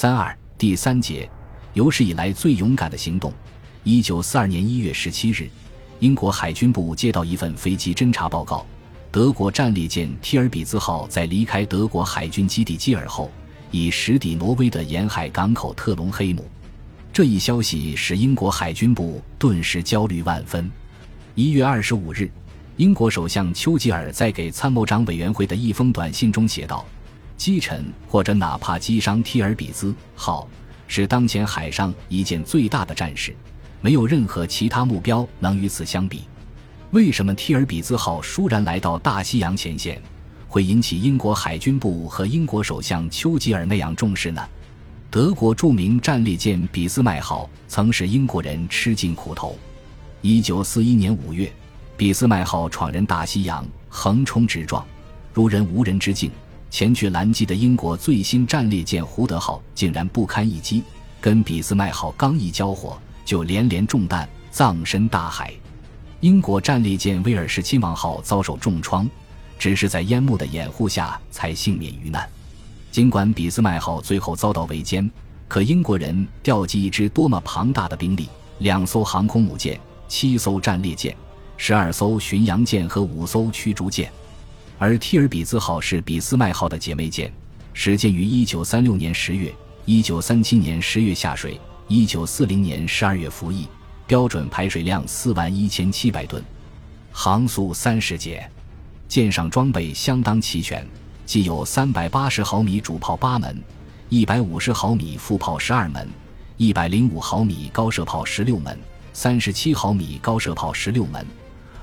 三二第三节，有史以来最勇敢的行动。一九四二年一月十七日，英国海军部接到一份飞机侦察报告：德国战列舰“提尔比兹号”在离开德国海军基地基尔后，已驶抵挪威的沿海港口特隆黑姆。这一消息使英国海军部顿时焦虑万分。一月二十五日，英国首相丘吉尔在给参谋长委员会的一封短信中写道：“击沉或者哪怕击伤‘提尔比兹号’，是当前海上一件最大的战事，没有任何其他目标能与此相比。”为什么“提尔比兹号”倏然来到大西洋前线，会引起英国海军部和英国首相丘吉尔那样重视呢？德国著名战列舰俾斯麦号曾使英国人吃尽苦头。一九四一年五月，俾斯麦号闯人大西洋，横冲直撞，如人无人之境。前去拦击的英国最新战列舰胡德号竟然不堪一击，跟俾斯麦号刚一交火，就连连中弹，葬身大海。英国战列舰威尔士亲王号遭受重创，只是在烟幕的掩护下才幸免于难。尽管俾斯麦号最后遭到围歼，可英国人调集一支多么庞大的兵力：两艘航空母舰、七艘战列舰、十二艘巡洋舰和五艘驱逐舰。而提尔比兹号是俾斯麦号的姐妹舰，始建于1936年10月，1937年10月下水，1940年12月服役，标准排水量4万1700吨，航速30节，舰上装备相当齐全。既有三百八十毫米主炮八门，一百五十毫米副炮十二门，一百零五毫米高射炮十六门，三十七毫米高射炮十六门，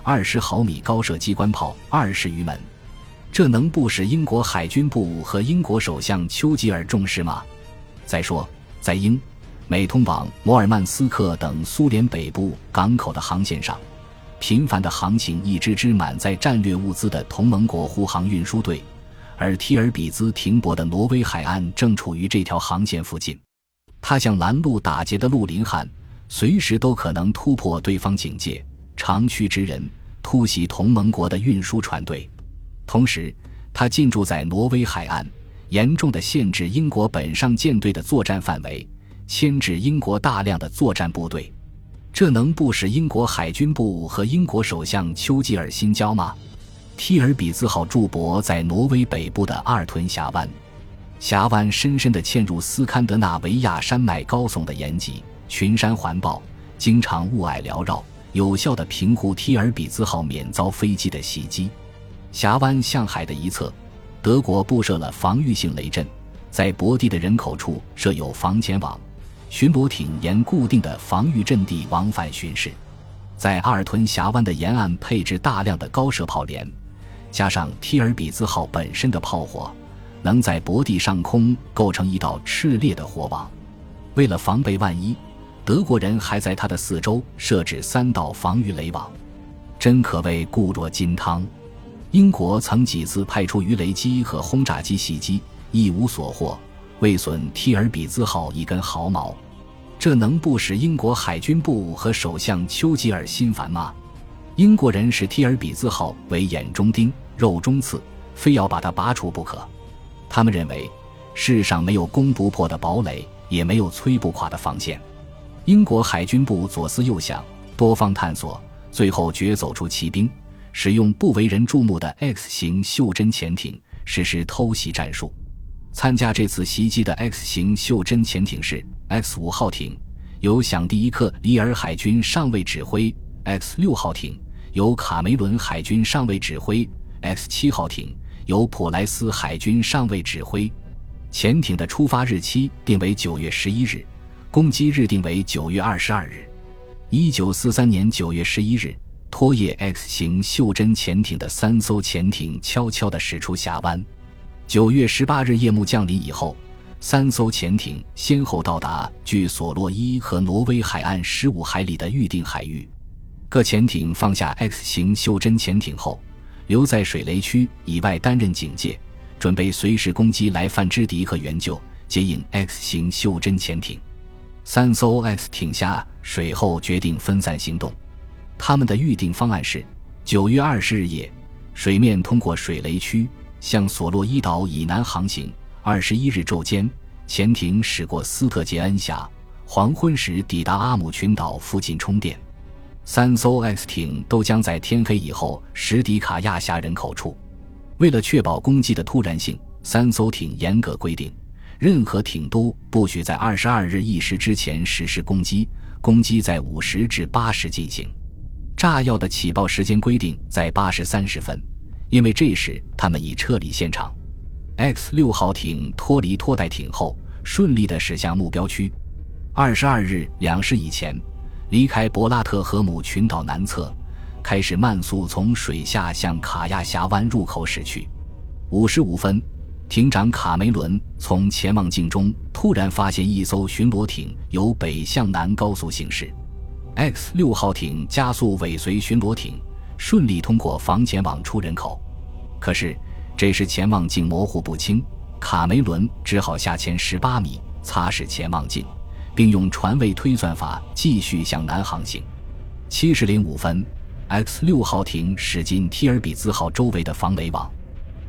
二十毫米高射机关炮二十余门。这能不使英国海军部和英国首相丘吉尔重视吗？再说，在英美通往摩尔曼斯克等苏联北部港口的航线上，频繁的航行一支支满载战略物资的同盟国护航运输队。而提尔比兹停泊的挪威海岸正处于这条航线附近，他像拦路打劫的陆林汉，随时都可能突破对方警戒，长驱直入，突袭同盟国的运输船队。同时，它进驻在挪威海岸，严重的限制英国本上舰队的作战范围，牵制英国大量的作战部队。这能不使英国海军部和英国首相丘吉尔心焦吗？提尔比兹号驻泊在挪威北部的阿尔屯峡湾，峡湾深深地嵌入斯堪的纳维亚山脉高耸的岩脊，群山环抱，经常雾霭缭绕，有效地平护提尔比兹号免遭飞机的袭击。峡湾向海的一侧，德国布设了防御性雷阵，在泊地的人口处设有防潜网，巡逻艇沿固定的防御阵地往返巡视，在阿尔屯峡湾的沿岸配置大量的高射炮连。加上提尔比兹号本身的炮火，能在泊地上空构成一道炽烈的火网。为了防备万一，德国人还在它的四周设置三道防御雷网，真可谓固若金汤。英国曾几次派出鱼雷机和轰炸机袭击，一无所获，未损提尔比兹号一根毫毛。这能不使英国海军部和首相丘吉尔心烦吗？英国人视提尔比兹号为眼中钉、肉中刺，非要把它拔除不可。他们认为，世上没有攻不破的堡垒，也没有摧不垮的防线。英国海军部左思右想，多方探索，最后决走出骑兵，使用不为人注目的 X 型袖珍潜艇实施偷袭战术。参加这次袭击的 X 型袖珍潜艇是 X 五号艇，由响第一克里尔海军上尉指挥；X 六号艇。由卡梅伦海军上尉指挥 X 七号艇，由普莱斯海军上尉指挥。潜艇的出发日期定为九月十一日，攻击日定为九月二十二日。一九四三年九月十一日，拖曳 X 型袖珍潜艇的三艘潜艇悄悄地驶出峡湾。九月十八日夜幕降临以后，三艘潜艇先后到达距索洛伊和挪威海岸十五海里的预定海域。各潜艇放下 X 型袖珍潜艇后，留在水雷区以外担任警戒，准备随时攻击来犯之敌和援救接应 X 型袖珍潜艇。三艘 X 艇下水后决定分散行动。他们的预定方案是：九月二十日夜，水面通过水雷区向索洛伊岛以南航行；二十一日昼间，潜艇驶过斯特杰恩峡，黄昏时抵达阿姆群岛附近充电。三艘 X 艇都将在天黑以后驶抵卡亚峡人口处。为了确保攻击的突然性，三艘艇严格规定，任何艇都不许在二十二日一时之前实施攻击，攻击在五时至八时进行。炸药的起爆时间规定在八时三十分，因为这时他们已撤离现场。X 六号艇脱离拖带艇后，顺利地驶向目标区。二十二日两时以前。离开博拉特河姆群岛南侧，开始慢速从水下向卡亚峡湾入口驶去。五十五分，艇长卡梅伦从潜望镜中突然发现一艘巡逻艇由北向南高速行驶。X 六号艇加速尾随巡逻艇，顺利通过防潜网出人口。可是这时潜望镜模糊不清，卡梅伦只好下潜十八米擦拭潜望镜。并用船位推算法继续向南航行。七时零五分，X 六号艇驶进提尔比兹号周围的防雷网。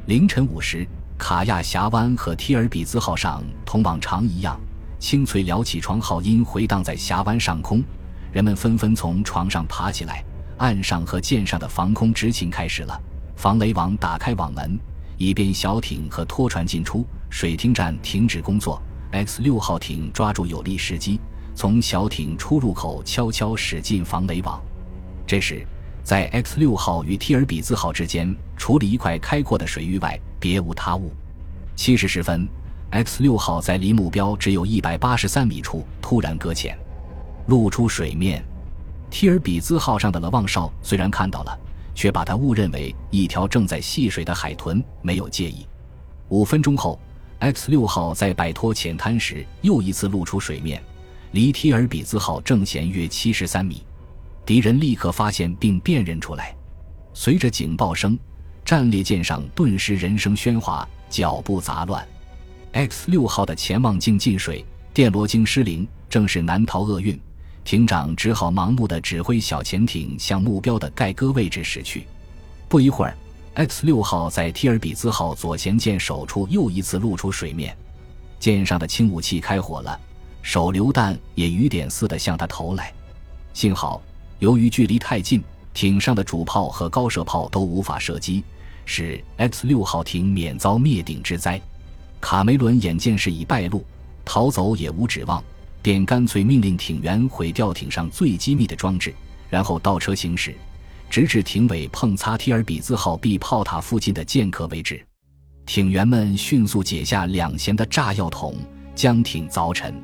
凌晨五时，卡亚峡湾和提尔比兹号上同往常一样，清脆撩起床号音回荡在峡湾上空。人们纷纷从床上爬起来。岸上和舰上的防空执勤开始了。防雷网打开网门，以便小艇和拖船进出。水听站停止工作。X 六号艇抓住有利时机，从小艇出入口悄悄驶进防雷网。这时，在 X 六号与提尔比兹号之间，除了一块开阔的水域外，别无他物。七时十分，X 六号在离目标只有一百八十三米处突然搁浅，露出水面。提尔比兹号上的勒旺哨虽然看到了，却把它误认为一条正在戏水的海豚，没有介意。五分钟后。X 六号在摆脱浅滩时，又一次露出水面，离提尔比兹号正舷约七十三米。敌人立刻发现并辨认出来。随着警报声，战列舰上顿时人声喧哗，脚步杂乱。X 六号的潜望镜进水，电罗经失灵，正是难逃厄运。艇长只好盲目的指挥小潜艇向目标的盖哥位置驶去。不一会儿。X 六号在提尔比兹号左舷舰首处又一次露出水面，舰上的轻武器开火了，手榴弹也雨点似的向他投来。幸好，由于距离太近，艇上的主炮和高射炮都无法射击，使 X 六号艇免遭灭顶之灾。卡梅伦眼见事已败露，逃走也无指望，便干脆命令艇员毁掉艇上最机密的装置，然后倒车行驶。直至艇尾碰擦提尔比兹号 B 炮塔附近的舰壳为止，艇员们迅速解下两舷的炸药桶，将艇凿沉。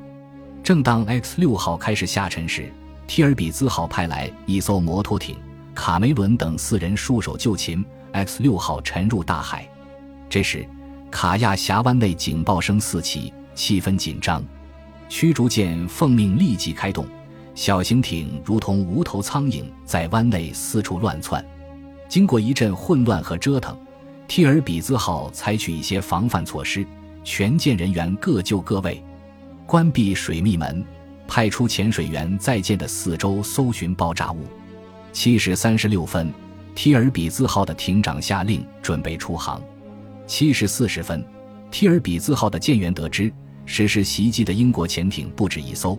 正当 X 六号开始下沉时，提尔比兹号派来一艘摩托艇，卡梅伦等四人束手就擒，X 六号沉入大海。这时，卡亚峡湾内警报声四起，气氛紧张，驱逐舰奉命立即开动。小型艇如同无头苍蝇，在湾内四处乱窜。经过一阵混乱和折腾，提尔比兹号采取一些防范措施，全舰人员各就各位，关闭水密门，派出潜水员在舰的四周搜寻爆炸物。七时三十六分，提尔比兹号的艇长下令准备出航。七时四十分，提尔比兹号的舰员得知实施袭击的英国潜艇不止一艘。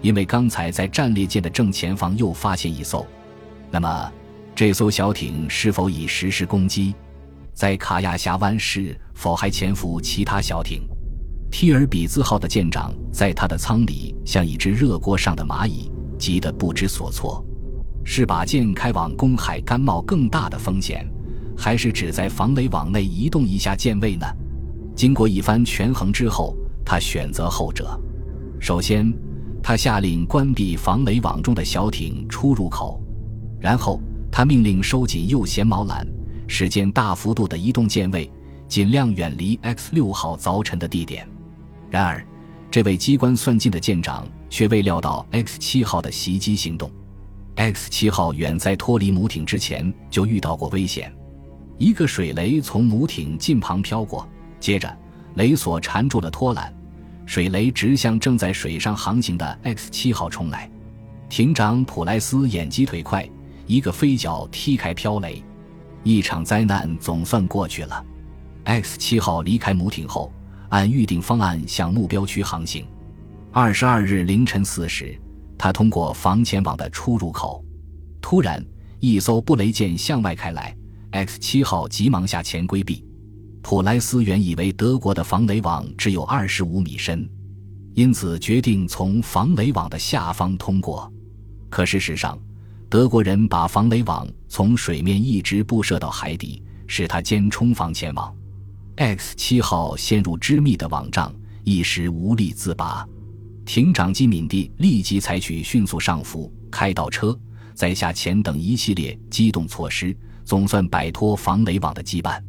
因为刚才在战列舰的正前方又发现一艘，那么这艘小艇是否已实施攻击？在卡亚峡湾是否还潜伏其他小艇？提尔比兹号的舰长在他的舱里像一只热锅上的蚂蚁，急得不知所措。是把舰开往公海甘冒更大的风险，还是只在防雷网内移动一下舰位呢？经过一番权衡之后，他选择后者。首先。他下令关闭防雷网中的小艇出入口，然后他命令收紧右舷锚缆，使舰大幅度的移动舰位，尽量远离 X 六号凿沉的地点。然而，这位机关算尽的舰长却未料到 X 七号的袭击行动。X 七号远在脱离母艇之前就遇到过危险，一个水雷从母艇近旁飘过，接着雷索缠住了拖缆。水雷直向正在水上航行的 X 七号冲来，艇长普莱斯眼疾腿快，一个飞脚踢开飘雷，一场灾难总算过去了。X 七号离开母艇后，按预定方案向目标区航行。二十二日凌晨四时，他通过防前网的出入口，突然一艘布雷舰向外开来，X 七号急忙下潜规避。普莱斯原以为德国的防雷网只有二十五米深，因此决定从防雷网的下方通过。可事实上，德国人把防雷网从水面一直布设到海底，使他兼冲防前网。X 七号陷入致密的网障，一时无力自拔。艇长基敏蒂立即采取迅速上浮、开倒车、再下潜等一系列机动措施，总算摆脱防雷网的羁绊。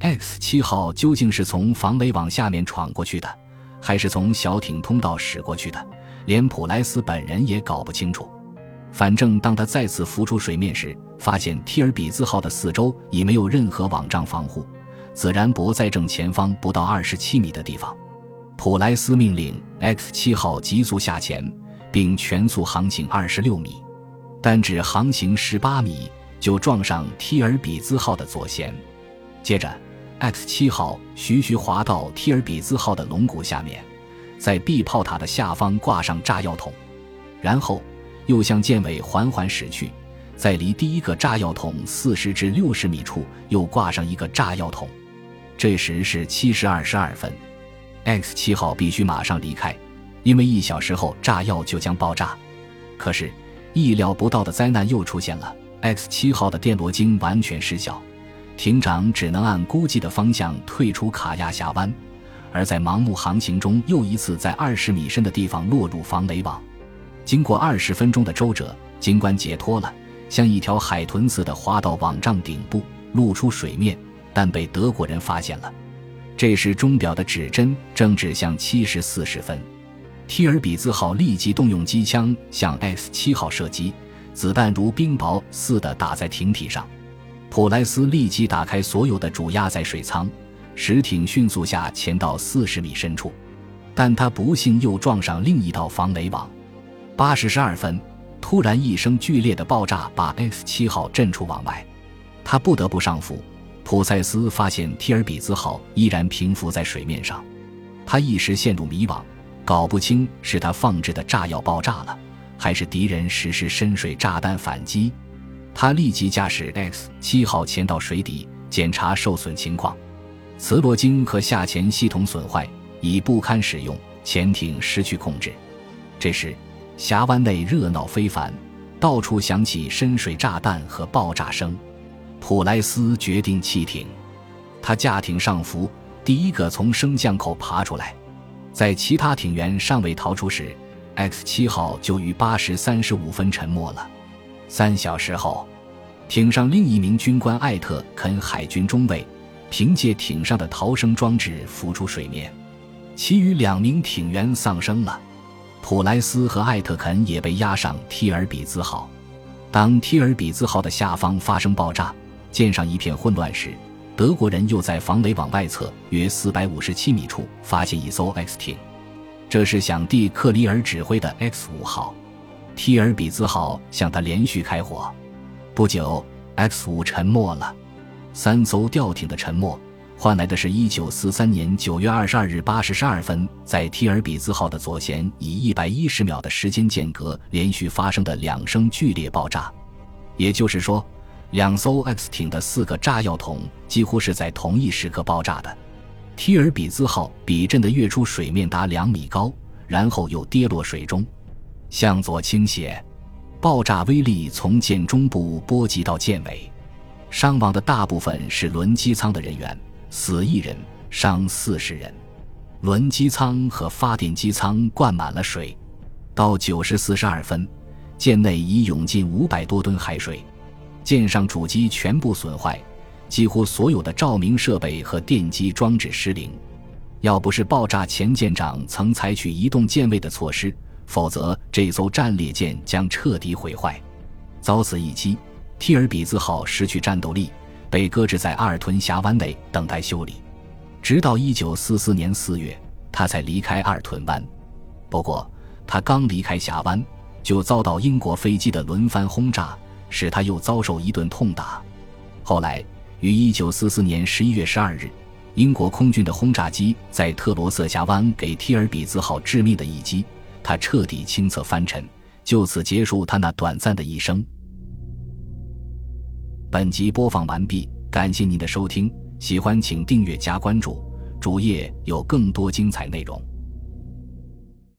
X 七号究竟是从防雷网下面闯过去的，还是从小艇通道驶过去的？连普莱斯本人也搞不清楚。反正当他再次浮出水面时，发现提尔比兹号的四周已没有任何网障防护，自然泊在正前方不到二十七米的地方。普莱斯命令 X 七号急速下潜，并全速航行二十六米，但只航行十八米就撞上提尔比兹号的左舷，接着。X 七号徐徐滑到提尔比兹号的龙骨下面，在 B 炮塔的下方挂上炸药桶，然后又向舰尾缓缓驶去，在离第一个炸药桶四十至六十米处又挂上一个炸药桶。这时是七时二十二分，X 七号必须马上离开，因为一小时后炸药就将爆炸。可是意料不到的灾难又出现了，X 七号的电罗经完全失效。艇长只能按估计的方向退出卡亚峡湾，而在盲目航行中，又一次在二十米深的地方落入防雷网。经过二十分钟的周折，尽管解脱了，像一条海豚似的滑到网帐顶部，露出水面，但被德国人发现了。这时钟表的指针正指向七时四十分。提尔比兹号立即动用机枪向 S 七号射击，子弹如冰雹似的打在艇体上。普莱斯立即打开所有的主压载水舱，石艇迅速下潜到四十米深处，但他不幸又撞上另一道防雷网。八时十二分，突然一声剧烈的爆炸把 X 七号震出网外，他不得不上浮。普塞斯发现提尔比兹号依然平浮在水面上，他一时陷入迷惘，搞不清是他放置的炸药爆炸了，还是敌人实施深水炸弹反击。他立即驾驶 X 七号潜到水底检查受损情况，磁罗晶和下潜系统损坏，已不堪使用，潜艇失去控制。这时，峡湾内热闹非凡，到处响起深水炸弹和爆炸声。普莱斯决定弃艇，他驾艇上浮，第一个从升降口爬出来。在其他艇员尚未逃出时，X 七号就于八时三十五分沉没了。三小时后，艇上另一名军官艾特肯海军中尉凭借艇上的逃生装置浮出水面，其余两名艇员丧生了。普莱斯和艾特肯也被押上提尔比兹号。当提尔比兹号的下方发生爆炸，舰上一片混乱时，德国人又在防雷网外侧约四百五十七米处发现一艘 X 艇，这是响蒂克里尔指挥的 X 五号。提尔比兹号向他连续开火，不久，X 五沉没了。三艘吊艇的沉没，换来的是一九四三年九月二十二日八时十二分，在提尔比兹号的左舷以一百一十秒的时间间隔连续发生的两声剧烈爆炸。也就是说，两艘 X 艇的四个炸药桶几乎是在同一时刻爆炸的。提尔比兹号比震的跃出水面达两米高，然后又跌落水中。向左倾斜，爆炸威力从舰中部波及到舰尾，伤亡的大部分是轮机舱的人员，死一人，伤四十人。轮机舱和发电机舱灌满了水，到九时四十二分，舰内已涌进五百多吨海水，舰上主机全部损坏，几乎所有的照明设备和电机装置失灵。要不是爆炸前舰长曾采取移动舰位的措施。否则，这艘战列舰将彻底毁坏。遭此一击，提尔比兹号失去战斗力，被搁置在阿尔屯峡湾内等待修理，直到1944年4月，他才离开阿尔屯湾。不过，他刚离开峡湾，就遭到英国飞机的轮番轰炸，使他又遭受一顿痛打。后来，于1944年11月12日，英国空军的轰炸机在特罗瑟峡湾给提尔比兹号致命的一击，他彻底清测翻尘，就此结束他那短暂的一生。本集播放完毕，感谢您的收听，喜欢请订阅加关注，主页有更多精彩内容。